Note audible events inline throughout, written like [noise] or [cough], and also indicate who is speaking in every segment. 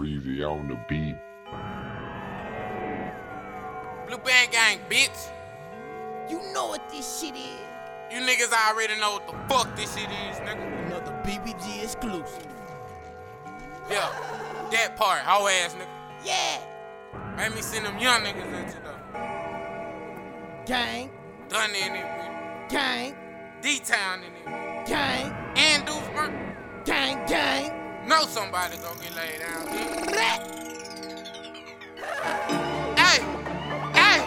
Speaker 1: Freezy on the beat.
Speaker 2: Blue Band Gang, bitch.
Speaker 3: You know what this shit is.
Speaker 2: You niggas already know what the fuck this shit is, nigga.
Speaker 3: Another BBG exclusive.
Speaker 2: Yeah, that part, hoe ass nigga.
Speaker 3: Yeah.
Speaker 2: Made me send them young niggas into the
Speaker 3: Gang,
Speaker 2: done in it with
Speaker 3: gang,
Speaker 2: D-Town in it
Speaker 3: gang,
Speaker 2: and Deuce Burnt.
Speaker 3: gang, gang.
Speaker 2: Know somebody gonna get laid down. Hey, hey,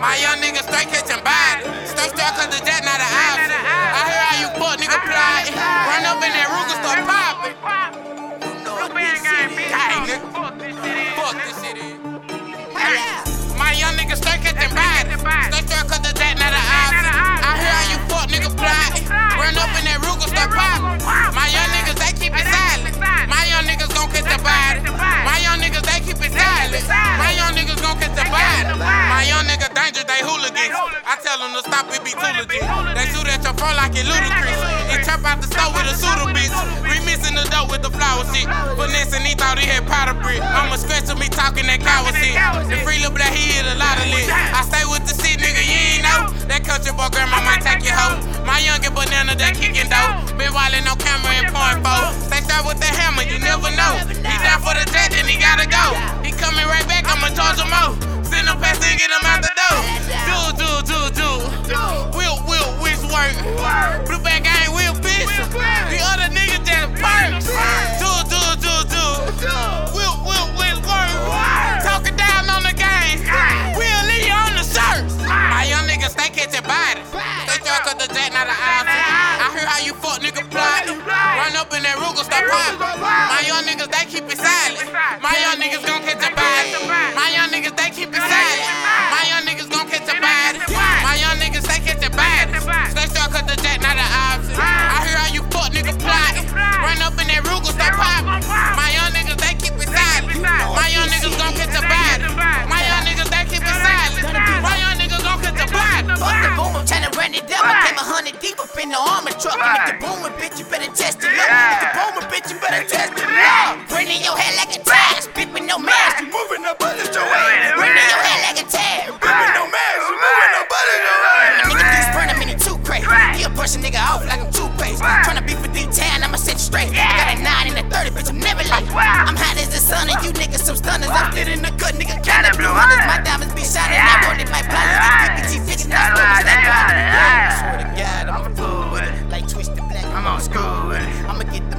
Speaker 2: my young niggas straight catching body. Straight straight cause the jet not an option. Dangerous, they hooligans. I tell them to stop, it be too legit. They shoot at your phone like it ludicrous. And trap out the store with a pseudo bitch. Remixing the dough with the flower shit. Finessing, he thought he had powder brick. I'ma scratch me he talking that coward shit. The free little black, he hit a lot of lit. I stay with the shit, nigga, you ain't know. That country boy grandma might take your hoe. My youngin' banana, they kicking dough. Been wildin' on camera and point four. Stay start with the hammer, you never know. He down for the jet, then he gotta go. He coming right Niggas, stay catching bodies. Stay sharp cause the jet not an option. I hear how you fuck nigga plotting. Run up in that Ruger, start popping. My young niggas, they keep it silent. My
Speaker 3: truck. And if the boomer, bitch, you better test it up. Boomer, bitch, you better test it up. Bring in your head like a tire, spit with no mask. You moving up under your ass.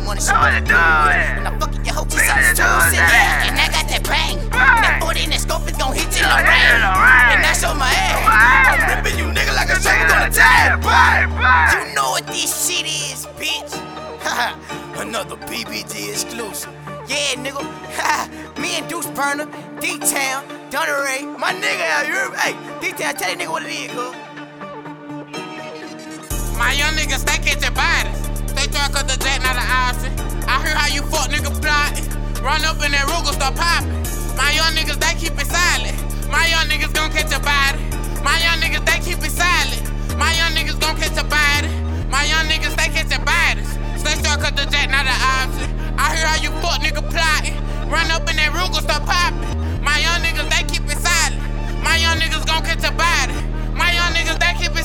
Speaker 3: I'ma get the money, so I'ma do it. When I fuck your hoe, she's on the stool, yeah. And I got that bang. That 40 in the scope is gon' hit you in the rain. And I show my ass. I'm ripping you nigga like a shaker on a tab. You know what this shit is, bitch. [laughs] Another BBG exclusive. Yeah, nigga. [laughs] Me and Deuce Burner, D-Town, Dunner Ray, my nigga out here. Hey, D-Town, tell that nigga what it is, cuz.
Speaker 2: My young niggas, they catching bodies. Stay Run up in that Ruger, start popping. My young niggas, they keep it silent. My young niggas gon' catch a body. My young niggas, they keep it silent. My young niggas gon' catch a body. My young niggas, they catching bodies. Stay sharp cause the jet not an option. I hear how you fuck nigga plotting. Run up in that Ruger, start popping. My young niggas, they keep it silent. My young niggas gon' catch a body. My young niggas, they keep it